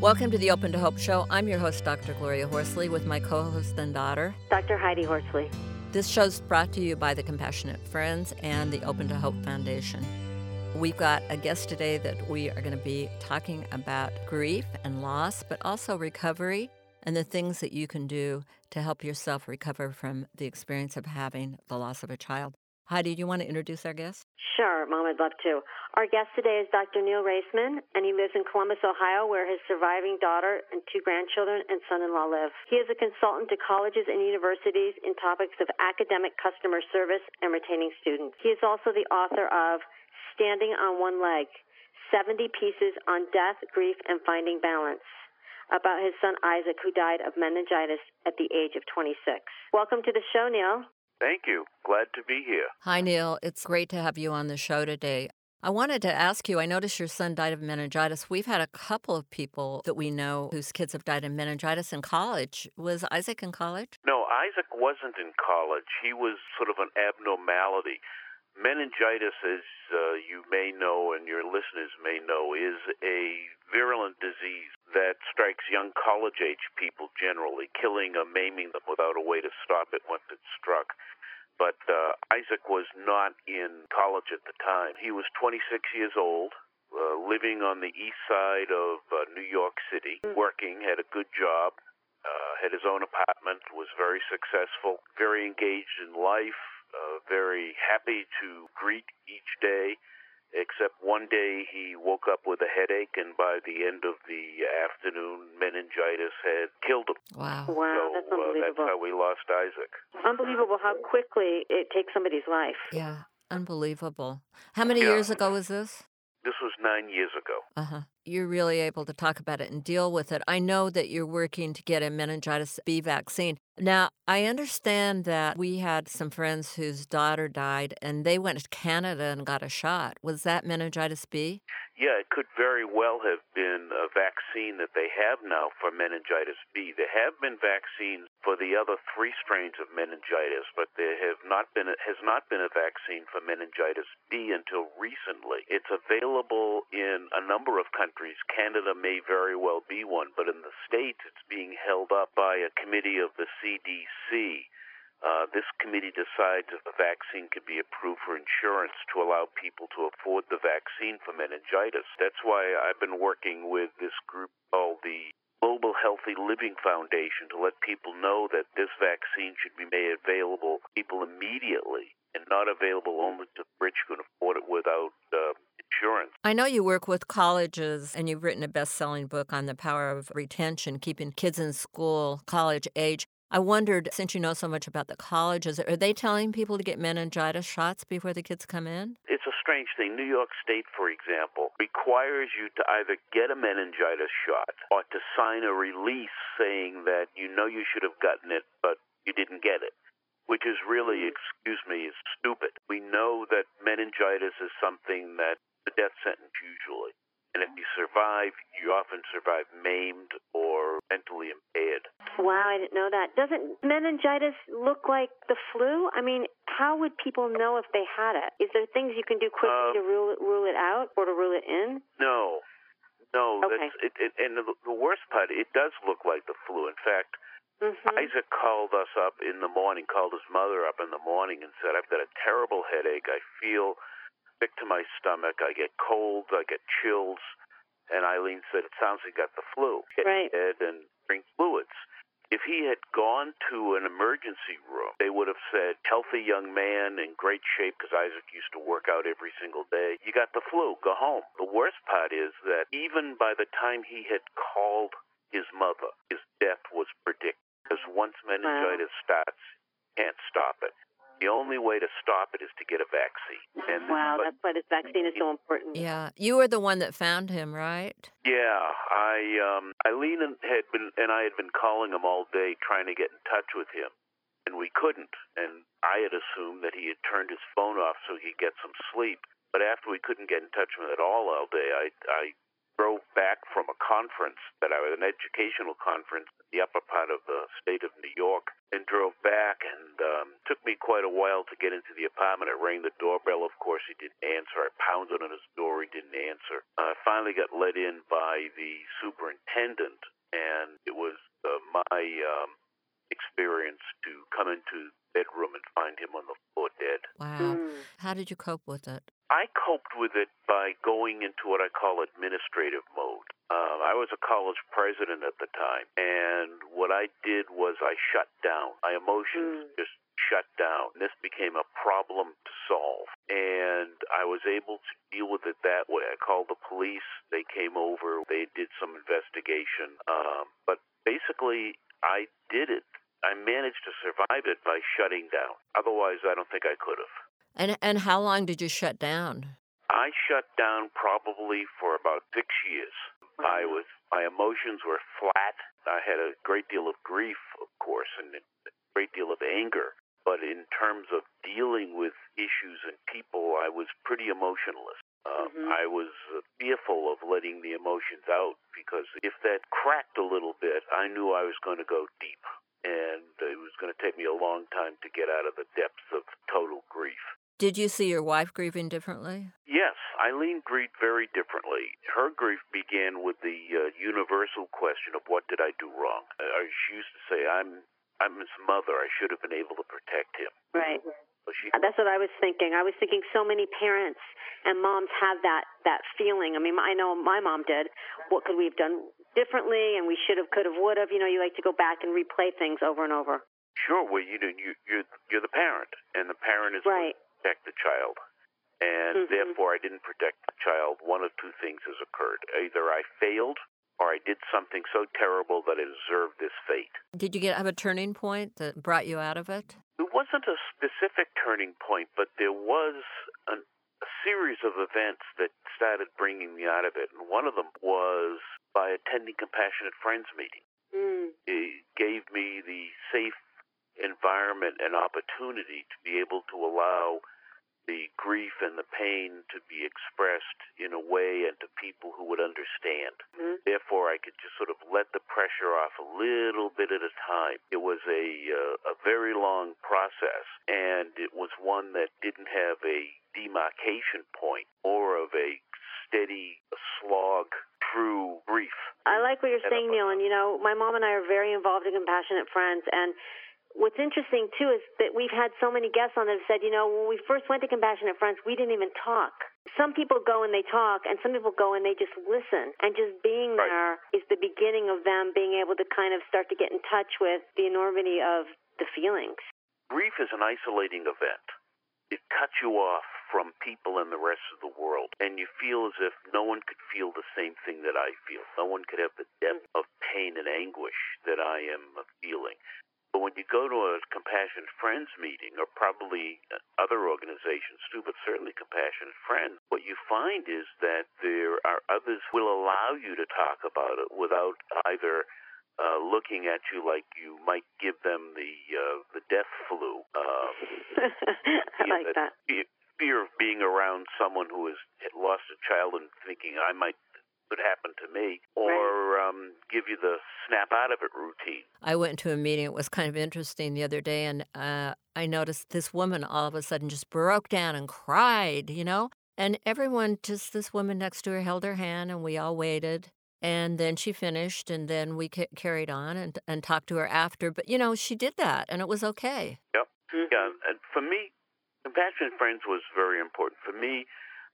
Welcome to the Open to Hope Show. I'm your host, Dr. Gloria Horsley, with my co host and daughter, Dr. Heidi Horsley. This show's brought to you by the Compassionate Friends and the Open to Hope Foundation. We've got a guest today that we are going to be talking about grief and loss, but also recovery and the things that you can do to help yourself recover from the experience of having the loss of a child. Heidi, do you want to introduce our guest? Sure, Mom, I'd love to. Our guest today is Dr. Neal Raisman, and he lives in Columbus, Ohio, where his surviving daughter and two grandchildren and son in law live. He is a consultant to colleges and universities in topics of academic customer service and retaining students. He is also the author of Standing on One Leg 70 Pieces on Death, Grief, and Finding Balance about his son Isaac, who died of meningitis at the age of 26. Welcome to the show, Neal. Thank you. Glad to be here. Hi, Neal. It's great to have you on the show today. I wanted to ask you I noticed your son died of meningitis. We've had a couple of people that we know whose kids have died of meningitis in college. Was Isaac in college? No, Isaac wasn't in college. He was sort of an abnormality. Meningitis, as uh, you may know and your listeners may know, is a virulent disease that strikes young college age people generally, killing or maiming them without a way to stop it once it's struck. But uh, Isaac was not in college at the time. He was 26 years old, uh, living on the east side of uh, New York City, working, had a good job, uh, had his own apartment, was very successful, very engaged in life, uh, very happy to greet each day except one day he woke up with a headache, and by the end of the afternoon, meningitis had killed him. Wow. Wow, so, that's uh, unbelievable. that's how we lost Isaac. Unbelievable how quickly it takes somebody's life. Yeah, unbelievable. How many Yeah. years ago was this? This was nine years ago. Uh huh. You're really able to talk about it and deal with it. I know that you're working to get a meningitis B vaccine. Now, I understand that we had some friends whose daughter died and they went to Canada and got a shot. Was that meningitis B? Yeah, it could very well have been a vaccine that they have now for meningitis B. There have been vaccines for the other three strains of meningitis, but there have not been has not been a vaccine for meningitis B until recently. It's available in a number of countries. Canada may very well be one, but in the states it's being held up by a committee of the CDC. Uh, this committee decides if the vaccine can be approved for insurance to allow people to afford the vaccine for meningitis. That's why I've been working with this group called the Global Healthy Living Foundation to let people know that this vaccine should be made available to people immediately and not available only to the rich who can afford it without uh, insurance. I know you work with colleges and you've written a best selling book on the power of retention, keeping kids in school, college age. I wondered, since you know so much about the colleges, are they telling people to get meningitis shots before the kids come in? It's a strange thing. New York State, for example, requires you to either get a meningitis shot or to sign a release saying that you know you should have gotten it, but you didn't get it. Which is really, excuse me, is stupid. We know that meningitis is something that's a death sentence usually. And if you survive, you often survive maimed or mentally impaired. Wow, I didn't know that. Doesn't meningitis look like the flu? I mean, how would people know if they had it? Is there things you can do quickly Um, to rule it, rule it out or to rule it in? No, no. Okay. That's it, it. And the, the worst part, it does look like the flu. In fact, Mm-hmm. Isaac called us up in the morning, called his mother up in the morning, and said, "I've got a terrible headache. I feel sick to my stomach. I get colds. I get chills." And Eileen said, "It sounds like you got the flu. Get Right. and drink fluids." If he had gone to an emergency room, they would have said, healthy young man in great shape, because Isaac used to work out every single day. You got the flu, go home. The worst part is that even by the time he had called his mother, his death was predicted. Because once meningitis starts, you can't stop it. The only way to stop it is to get a vaccine. And Wow, but- that's why this vaccine is so important. Yeah. You were the one that found him, right? Yeah, I um Eileen had been and I had been calling him all day trying to get in touch with him, and we couldn't. And I had assumed that he had turned his phone off so he'd get some sleep. But after we couldn't get in touch with him at all all day, I I drove back from a conference that I was an educational conference in the upper part of the state of New York, and drove back. And um, took me quite a while to get into the apartment. I rang the doorbell. Of course, he didn't answer. I pounded on his door. He didn't answer. I finally got let in by the superintendent, and it was uh, my um, experience to come into the bedroom and find him on the floor dead. Wow. Mm. How did you cope with it? I coped with it by going into what I call administrative mode. Uh, I was a college president at the time, and what I did was I shut down. My emotions mm. just shut down. This became a problem to solve, and I was able to deal with it that way. I called the police. They came over. They did some investigation. Um, but basically, I did it. I managed to survive it by shutting down. Otherwise, I don't think I could have. And and how long did you shut down? I shut down probably for about six years. I was my emotions were flat. I had a great deal of grief, of course, and a great deal of anger. But in terms of dealing with issues and people, I was pretty emotionless. Uh, mm-hmm. I was uh, fearful of letting the emotions out because if that cracked a little bit, I knew I was going to go deep. And it was going to take me a long time to get out of the depths of total grief. Did you see your wife grieving differently? Yes, Eileen grieved very differently. Her grief began with the uh, universal question of what did I do wrong. Uh, she used to say, "I'm I'm his mother. I should have been able to protect him." Right. she, That's what I was thinking. I was thinking so many parents and moms have that that feeling. I mean, I know my mom did. What could we have done differently? And we should have, could have, would have. You know, you like to go back and replay things over and over. Sure. Well, you know, you you're you're the parent, and the parent is right protect the child. And mm-hmm. therefore, I didn't protect the child. One of two things has occurred. Either I failed or I did something so terrible that I deserved this fate. Did you get have a turning point that brought you out of it? It wasn't a specific turning point, but there was an, a series of events that started bringing me out of it. And one of them was by attending Compassionate Friends meeting. Mm. It gave me the safe environment and opportunity to be able to allow the grief and the pain to be expressed in a way and to people who would understand. Mm-hmm. Therefore, I could just sort of let the pressure off a little bit at a time. It was a uh, a very long process, and it was one that didn't have a demarcation point or of a steady slog through grief. I like what you're saying, Neal. And you know, my mom and I are very involved in Compassionate Friends, and what's interesting too is that we've had so many guests on that have said, you know, when we first went to Compassionate Friends, we didn't even talk. Some people go and they talk, and some people go and they just listen. And just being right. there is the beginning of them being able to kind of start to get in touch with the enormity of the feelings. Grief is an isolating event. It cuts you off from people and the rest of the world, and you feel as if no one could feel the same thing that I feel. No one could have the depth of pain and anguish that I am uh, feeling. But when you go to a Compassionate Friends meeting, or probably other organizations too, but certainly Compassionate Friends, what you find is that there are others who will allow you to talk about it without either uh, looking at you like you might give them the uh, the death flu. Um, I like that. Fear of being around someone who has lost a child and thinking I might could happen to me, or give you the snap out of it routine. I went to a meeting. It was kind of interesting the other day, and uh, I noticed this woman all of a sudden just broke down and cried, you know? And everyone, just this woman next to her, held her hand, and we all waited. And then she finished, and then we ca- carried on and, and talked to her after. But, you know, she did that, and it was okay. Yep. Mm-hmm. Yeah. And for me, Compassionate Friends was very important. For me,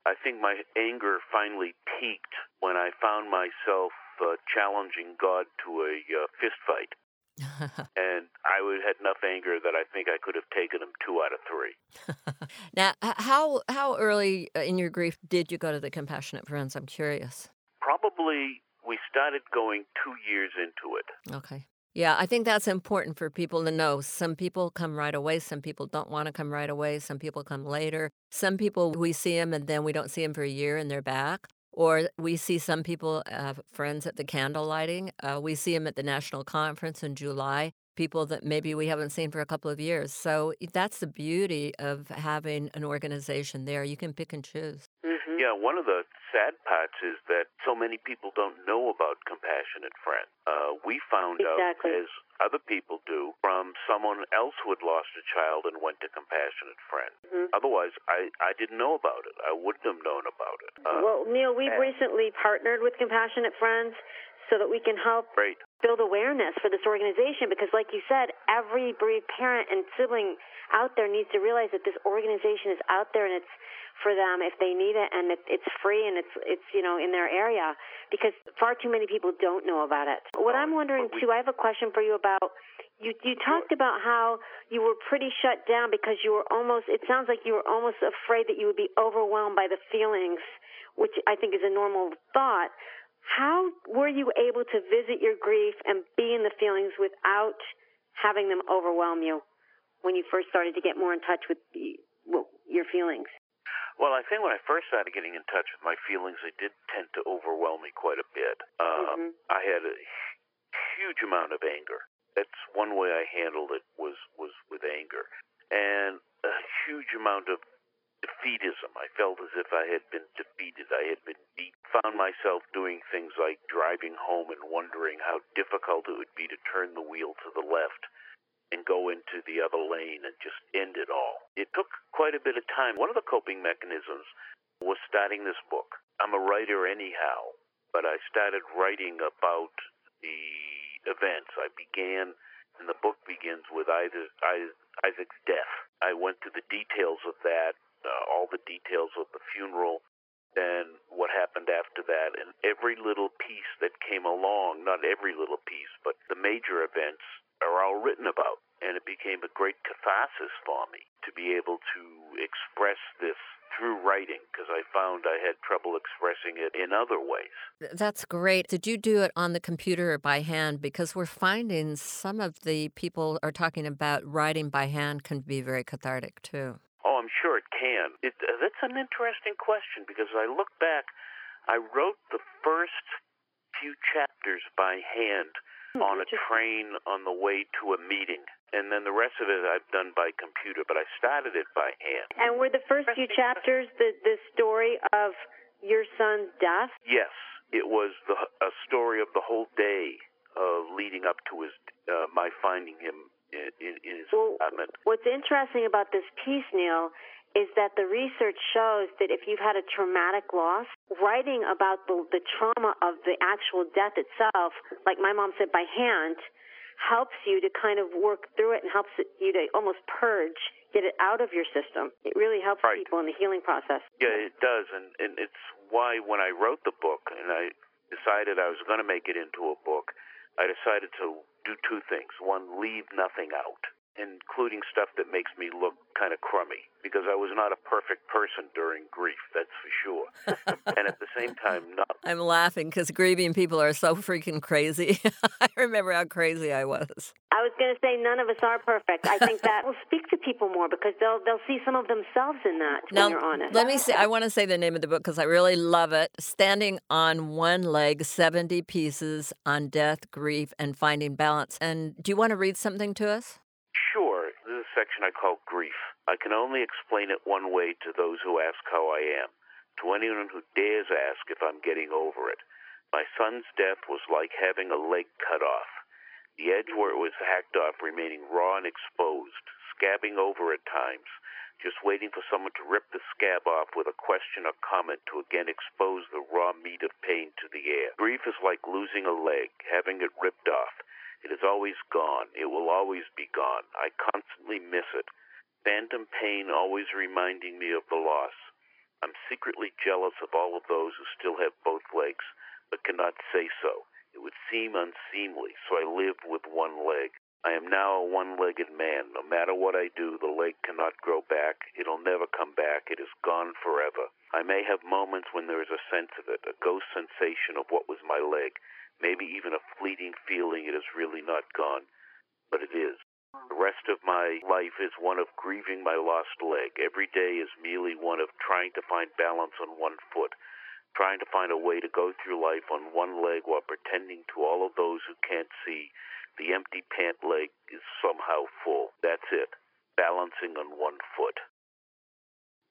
I think my anger finally peaked when I found myself uh, challenging God to a uh, fist fight. and I would had enough anger that I think I could have taken him two out of three. now, how how early uh, in your grief did you go to the Compassionate Friends? I'm curious. Probably we started going two years into it. Okay. Yeah, I think that's important for people to know. Some people come right away. Some people don't want to come right away. Some people come later. Some people, we see them and then we don't see them for a year and they're back. Or we see some people, uh, friends at the candle lighting. Uh, we see them at the national conference in July, people that maybe we haven't seen for a couple of years. So that's the beauty of having an organization there. You can pick and choose. Mm-hmm. Yeah, one of the sad parts is that so many people don't know about compassionate friends. Uh, we found exactly. out, as other people do, from someone else who had lost a child and went to compassionate friends. Mm-hmm. Otherwise, I, I didn't know about it. I wouldn't have known about it. Uh, well, Neal, we've and- recently partnered with Compassionate Friends so that we can help build awareness for this organization because like you said every bereaved parent and sibling out there needs to realize that this organization is out there and it's for them if they need it and it, it's free and it's it's you know in their area because far too many people don't know about it. What i'm wondering too i have a question for you about you you talked about how you were pretty shut down because you were almost it sounds like you were almost afraid that you would be overwhelmed by the feelings which i think is a normal thought how were you able to visit your grief and be in the feelings without having them overwhelm you when you first started to get more in touch with the, well, your feelings? Well, I think when I first started getting in touch with my feelings, they did tend to overwhelm me quite a bit. Uh, Mhm. I had a huge amount of anger. That's one way I handled it was was with anger, and a huge amount of defeatism. I felt as if I had been defeated. I had been beat. Found myself doing things like driving home and wondering how difficult it would be to turn the wheel to the left and go into the other lane and just end it all. It took quite a bit of time. One of the coping mechanisms was starting this book. I'm a writer anyhow, but I started writing about the events. I began, and the book begins with Isaac, Isaac's death. I went to the details of that, uh, all the details of the funeral, and what happened after that, and every little piece that came along, not every little piece, but the major events are all written about. And it became a great catharsis for me to be able to express this through writing because I found I had trouble expressing it in other ways. That's great. Did you do it on the computer or by hand? Because we're finding some of the people are talking about writing by hand can be very cathartic too. Oh, I'm sure it can. It, uh, that's an interesting question because I look back, I wrote the first few chapters by hand on a train on the way to a meeting. And then the rest of it I've done by computer, but I started it by hand. And were the first few chapters the, the story of your son's death? Yes, it was the, a story of the whole day uh, leading up to his uh, my finding him Well. What's interesting about this piece, Neal, is that the research shows that if you've had a traumatic loss, writing about the, the trauma of the actual death itself, like my mom said by hand, helps you to kind of work through it and helps you to almost purge, get it out of your system. It really helps Right. people in the healing process. Yeah, it does, and and it's why when I wrote the book and I decided I was going to make it into a book, I decided to do two things. One, leave nothing out, including stuff that makes me look kind of crummy, because I was not a perfect person during grief, that's for sure. and at the same time, not I'm laughing because grieving people are so freaking crazy. I remember how crazy I was. I was going to say none of us are perfect. I think that will speak to people more because they'll they'll see some of themselves in that Now, when you're honest. Now, let me say, I want to say the name of the book because I really love it. Standing on One Leg 70 Pieces on Death, Grief, and Finding Balance. And do you want to read something to us? Sure. This is a section I call grief. I can only explain it one way to those who ask how I am. To anyone who dares ask if I'm getting over it. My son's death was like having a leg cut off. The edge where it was hacked off remaining raw and exposed, scabbing over at times, just waiting for someone to rip the scab off with a question or comment to again expose the raw meat of pain to the air. Grief is like losing a leg, having it ripped off. It is always gone. It will always be gone. I constantly miss it. Phantom pain always reminding me of the loss. I'm secretly jealous of all of those who still have both legs, but cannot say so. It would seem unseemly, so I live with one leg. I am now a one legged man. No matter what I do, the leg cannot grow back. It'll never come back. It is gone forever. I may have moments when there is a sense of it, a ghost sensation of what was my leg, maybe even a fleeting feeling it is really not gone. But it is. The rest of my life is one of grieving my lost leg. Every day is merely one of trying to find balance on one foot, trying to find a way to go through life on one leg while pretending to all of those who can't see the empty pant leg is somehow full. That's it. Balancing on one foot.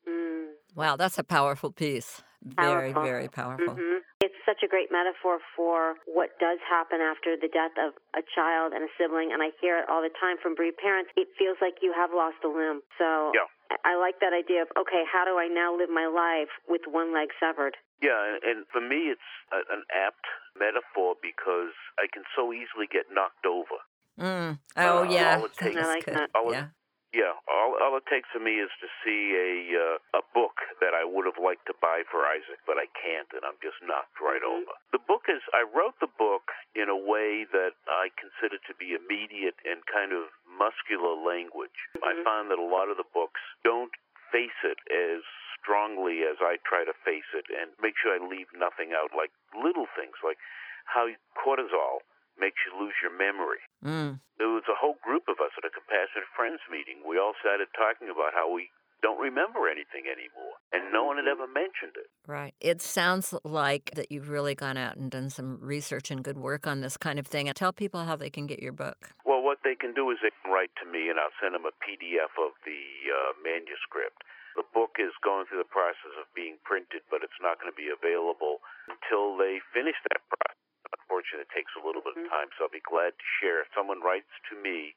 Mm. Wow, that's a powerful piece. Very, Powerful. very powerful. hmm It's such a great metaphor for what does happen after the death of a child and a sibling, and I hear it all the time from bereaved parents. It feels like you have lost a limb. So Yeah. I I like that idea of okay, how do I now live my life with one leg severed? Yeah, and, and for me, it's a, an apt metaphor because I can so easily get knocked over. Mm. Oh, Uh, yeah. all it takes- I like good. that. All it- Yeah. Yeah, all, all it takes for me is to see a uh, a book that I would have liked to buy for Isaac, but I can't, and I'm just knocked right Mhm. over. The book is I wrote the book in a way that I consider to be immediate and kind of muscular language. I Mhm. find that a lot of the books don't face it as strongly as I try to face it, and make sure I leave nothing out, like little things like how cortisol makes you lose your memory Mm. there was a whole group of us at a compassionate friends meeting. We all started talking about how we don't remember anything anymore, and no one had ever mentioned it. Right. It sounds like that you've really gone out and done some research and good work on this kind of thing. Tell people how they can get your book. Well, what they can do is they can write to me, and I'll send them a PDF of the uh, manuscript. The book is going through the process of being printed, but it's not going to be available until they finish that process. Unfortunately, it takes a little bit of mm-hmm. time, so I'll be glad to share. If someone writes to me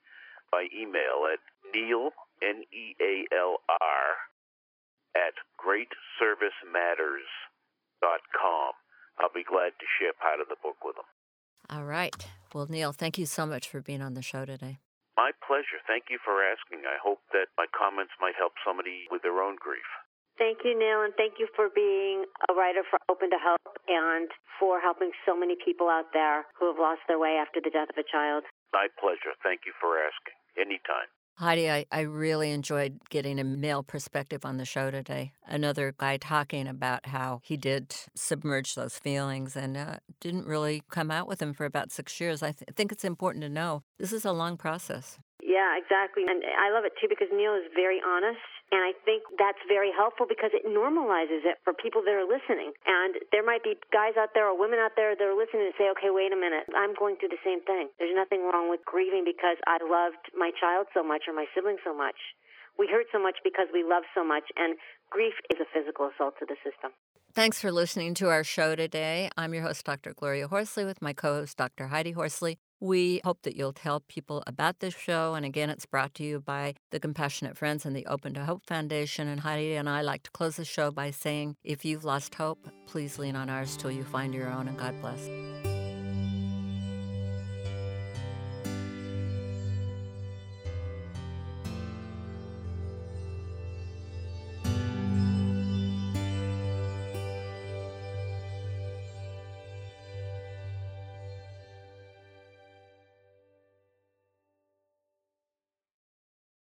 by email at Neal, N E A L R, at greatservicematters.com, I'll be glad to share part of the book with them. All right. Well, Neal, thank you so much for being on the show today. My pleasure. Thank you for asking. I hope that my comments might help somebody with their own grief. Thank you, Neal, and thank you for being a writer for Open to Hope and for helping so many people out there who have lost their way after the death of a child. My pleasure. Thank you for asking. Anytime. Heidi, I, I really enjoyed getting a male perspective on the show today. Another guy talking about how he did submerge those feelings and uh, didn't really come out with them for about six years. I th- think it's important to know this is a long process. Yeah, exactly. And I love it too because Neal is very honest. And I think that's very helpful because it normalizes it for people that are listening. And there might be guys out there or women out there that are listening and say, okay, wait a minute, I'm going through the same thing. There's nothing wrong with grieving because I loved my child so much or my sibling so much. We hurt so much because we love so much. And grief is a physical assault to the system. Thanks for listening to our show today. I'm your host, Dr. Gloria Horsley, with my co host, Dr. Heidi Horsley. We hope that you'll tell people about this show. And again, it's brought to you by the Compassionate Friends and the Open to Hope Foundation. And Heidi and I like to close the show by saying if you've lost hope, please lean on ours till you find your own, and God bless.